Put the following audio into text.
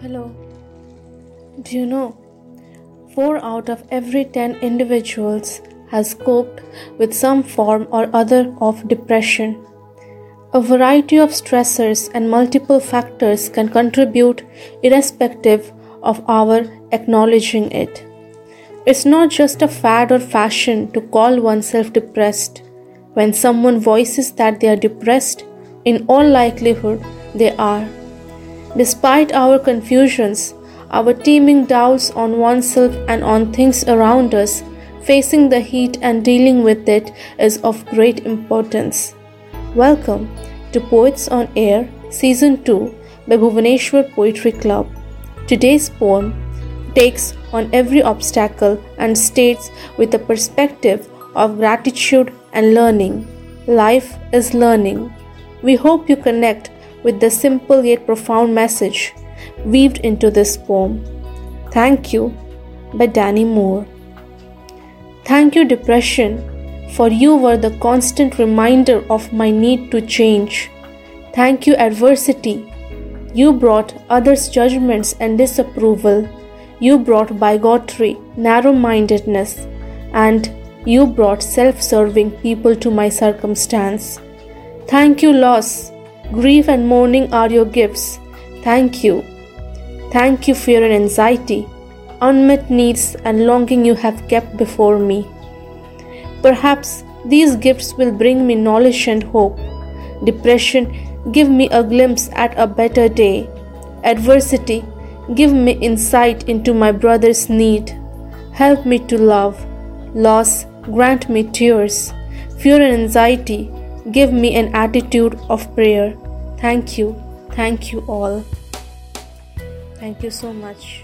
Hello. Do you know? 4 out of every 10 individuals has coped with some form or other of depression. A variety of stressors and multiple factors can contribute irrespective of our acknowledging it. It's not just a fad or fashion to call oneself depressed. When someone voices that they are depressed, in all likelihood they are. Despite our confusions, our teeming doubts on oneself and on things around us, facing the heat and dealing with it is of great importance. Welcome to Poets on Air Season 2 by Bhuvaneshwar Poetry Club. Today's poem takes on every obstacle and states with a perspective of gratitude and learning. Life is learning. We hope you connect with the simple yet profound message weaved into this poem. Thank you by Danny Moore. Thank you, depression, for you were the constant reminder of my need to change. Thank you, adversity. You brought others' judgments and disapproval. You brought bigotry, narrow mindedness, and you brought self serving people to my circumstance. Thank you, loss. Grief and mourning are your gifts. Thank you. Thank you, fear and anxiety, unmet needs and longing you have kept before me. Perhaps these gifts will bring me knowledge and hope. Depression, give me a glimpse at a better day. Adversity, give me insight into my brother's need. Help me to love. Loss, grant me tears. Fear and anxiety, give me an attitude of prayer. Thank you. Thank you all. Thank you so much.